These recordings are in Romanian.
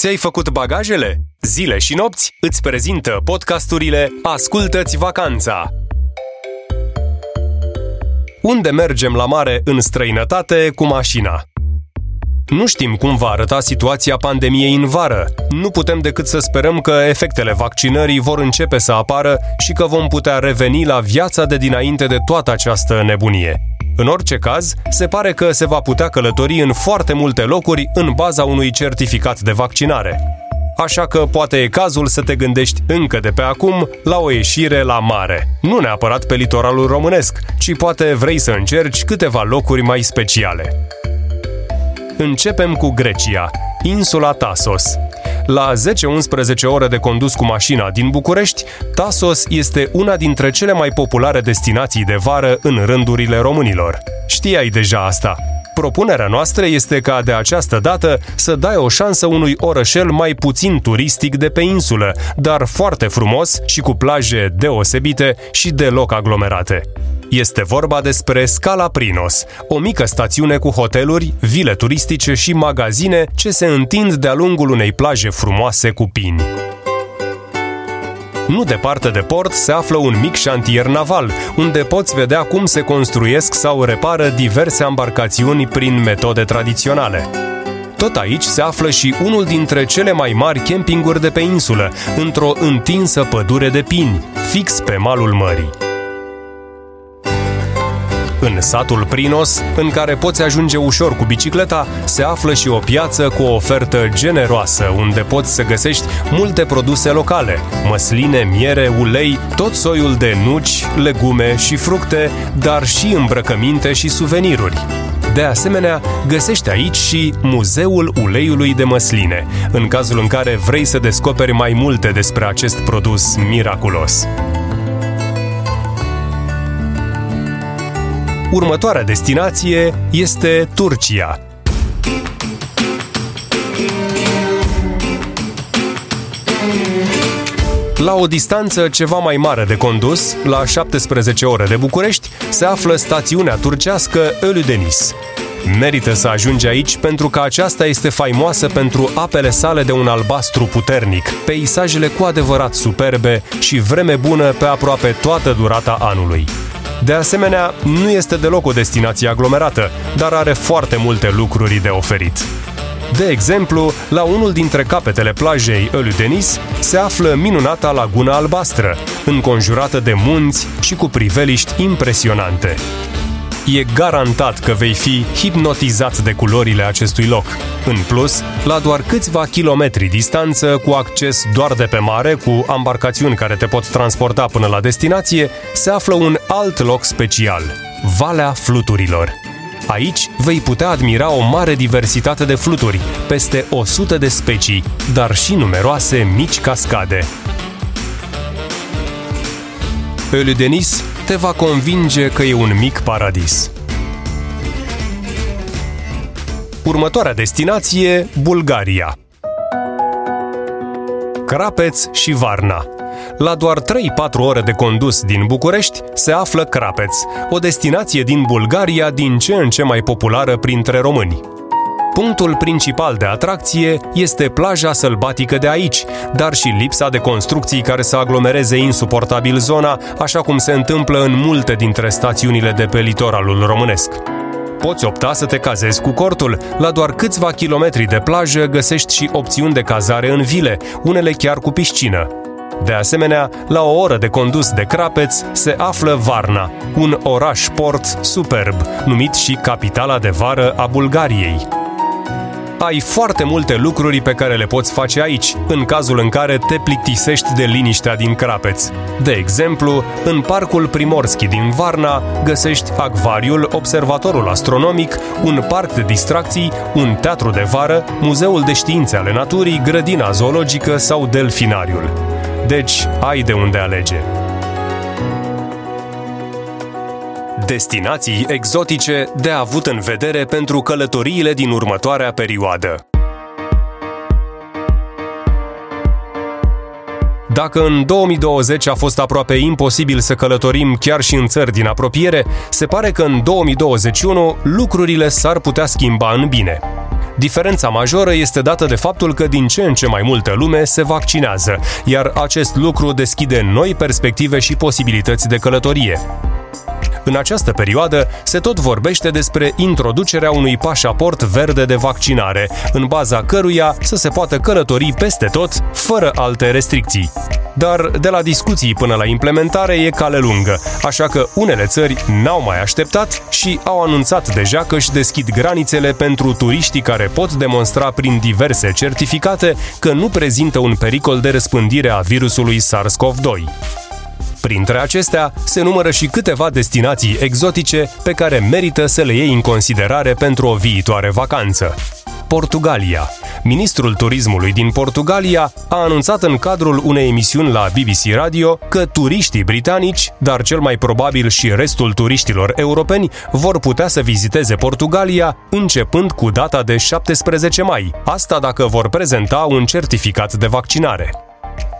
Ți-ai făcut bagajele? Zile și nopți îți prezintă podcasturile Ascultă-ți vacanța! Unde mergem la mare în străinătate cu mașina? Nu știm cum va arăta situația pandemiei în vară. Nu putem decât să sperăm că efectele vaccinării vor începe să apară și că vom putea reveni la viața de dinainte de toată această nebunie. În orice caz, se pare că se va putea călători în foarte multe locuri în baza unui certificat de vaccinare. Așa că poate e cazul să te gândești încă de pe acum la o ieșire la mare. Nu neapărat pe litoralul românesc, ci poate vrei să încerci câteva locuri mai speciale. Începem cu Grecia, insula Tasos. La 10-11 ore de condus cu mașina din București, Tasos este una dintre cele mai populare destinații de vară în rândurile românilor. Știai deja asta. Propunerea noastră este ca de această dată să dai o șansă unui orășel mai puțin turistic de pe insulă, dar foarte frumos și cu plaje deosebite și deloc aglomerate. Este vorba despre Scala Prinos, o mică stațiune cu hoteluri, vile turistice și magazine ce se întind de-a lungul unei plaje frumoase cu pini. Nu departe de port se află un mic șantier naval, unde poți vedea cum se construiesc sau repară diverse embarcațiuni prin metode tradiționale. Tot aici se află și unul dintre cele mai mari campinguri de pe insulă, într-o întinsă pădure de pini, fix pe malul mării. În satul Prinos, în care poți ajunge ușor cu bicicleta, se află și o piață cu o ofertă generoasă, unde poți să găsești multe produse locale, măsline, miere, ulei, tot soiul de nuci, legume și fructe, dar și îmbrăcăminte și suveniruri. De asemenea, găsești aici și Muzeul Uleiului de Măsline, în cazul în care vrei să descoperi mai multe despre acest produs miraculos. Următoarea destinație este Turcia. La o distanță ceva mai mare de condus, la 17 ore de București, se află stațiunea turcească Ölüdeniz. Merită să ajungi aici pentru că aceasta este faimoasă pentru apele sale de un albastru puternic, peisajele cu adevărat superbe și vreme bună pe aproape toată durata anului. De asemenea, nu este deloc o destinație aglomerată, dar are foarte multe lucruri de oferit. De exemplu, la unul dintre capetele plajei Denis se află minunata Laguna Albastră, înconjurată de munți și cu priveliști impresionante e garantat că vei fi hipnotizat de culorile acestui loc. În plus, la doar câțiva kilometri distanță, cu acces doar de pe mare, cu embarcațiuni care te pot transporta până la destinație, se află un alt loc special, Valea Fluturilor. Aici vei putea admira o mare diversitate de fluturi, peste 100 de specii, dar și numeroase mici cascade. Denis te va convinge că e un mic paradis. Următoarea destinație, Bulgaria. Crapeț și Varna. La doar 3-4 ore de condus din București se află Crapeț, o destinație din Bulgaria din ce în ce mai populară printre români. Punctul principal de atracție este plaja sălbatică de aici, dar și lipsa de construcții care să aglomereze insuportabil zona, așa cum se întâmplă în multe dintre stațiunile de pe litoralul românesc. Poți opta să te cazezi cu cortul. La doar câțiva kilometri de plajă găsești și opțiuni de cazare în vile, unele chiar cu piscină. De asemenea, la o oră de condus de Crapeț se află Varna, un oraș port superb, numit și capitala de vară a Bulgariei ai foarte multe lucruri pe care le poți face aici, în cazul în care te plictisești de liniștea din Crapeț. De exemplu, în Parcul Primorski din Varna găsești acvariul, observatorul astronomic, un parc de distracții, un teatru de vară, muzeul de științe ale naturii, grădina zoologică sau delfinariul. Deci, ai de unde alege. Destinații exotice de avut în vedere pentru călătoriile din următoarea perioadă. Dacă în 2020 a fost aproape imposibil să călătorim chiar și în țări din apropiere, se pare că în 2021 lucrurile s-ar putea schimba în bine. Diferența majoră este dată de faptul că din ce în ce mai multă lume se vaccinează, iar acest lucru deschide noi perspective și posibilități de călătorie. În această perioadă se tot vorbește despre introducerea unui pașaport verde de vaccinare, în baza căruia să se poată călători peste tot, fără alte restricții. Dar de la discuții până la implementare e cale lungă, așa că unele țări n-au mai așteptat și au anunțat deja că își deschid granițele pentru turiștii care pot demonstra prin diverse certificate că nu prezintă un pericol de răspândire a virusului SARS-CoV-2. Printre acestea se numără și câteva destinații exotice pe care merită să le iei în considerare pentru o viitoare vacanță. Portugalia. Ministrul turismului din Portugalia a anunțat în cadrul unei emisiuni la BBC Radio că turiștii britanici, dar cel mai probabil și restul turiștilor europeni, vor putea să viziteze Portugalia începând cu data de 17 mai, asta dacă vor prezenta un certificat de vaccinare.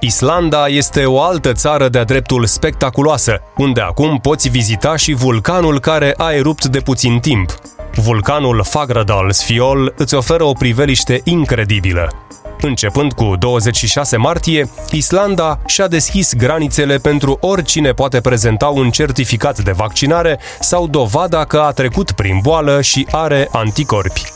Islanda este o altă țară de-a dreptul spectaculoasă, unde acum poți vizita și vulcanul care a erupt de puțin timp. Vulcanul Fagradalsfjall îți oferă o priveliște incredibilă. Începând cu 26 martie, Islanda și-a deschis granițele pentru oricine poate prezenta un certificat de vaccinare sau dovada că a trecut prin boală și are anticorpi.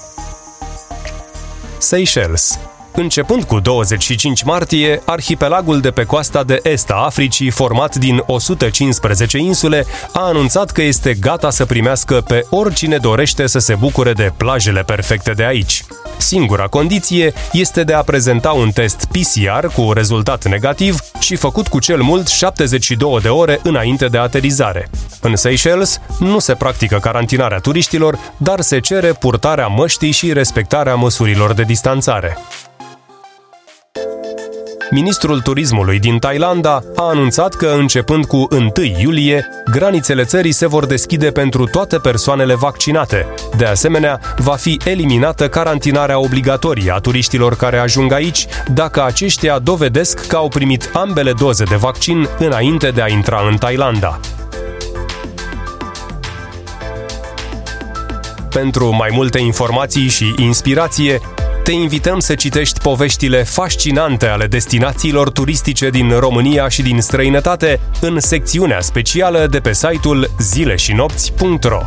Seychelles Începând cu 25 martie, arhipelagul de pe coasta de est a Africii, format din 115 insule, a anunțat că este gata să primească pe oricine dorește să se bucure de plajele perfecte de aici. Singura condiție este de a prezenta un test PCR cu rezultat negativ și făcut cu cel mult 72 de ore înainte de aterizare. În Seychelles nu se practică carantinarea turiștilor, dar se cere purtarea măștii și respectarea măsurilor de distanțare. Ministrul turismului din Thailanda a anunțat că începând cu 1 iulie, granițele țării se vor deschide pentru toate persoanele vaccinate. De asemenea, va fi eliminată carantinarea obligatorie a turiștilor care ajung aici dacă aceștia dovedesc că au primit ambele doze de vaccin înainte de a intra în Thailanda. Pentru mai multe informații și inspirație, te invităm să citești poveștile fascinante ale destinațiilor turistice din România și din străinătate în secțiunea specială de pe site-ul zileșinopți.ro.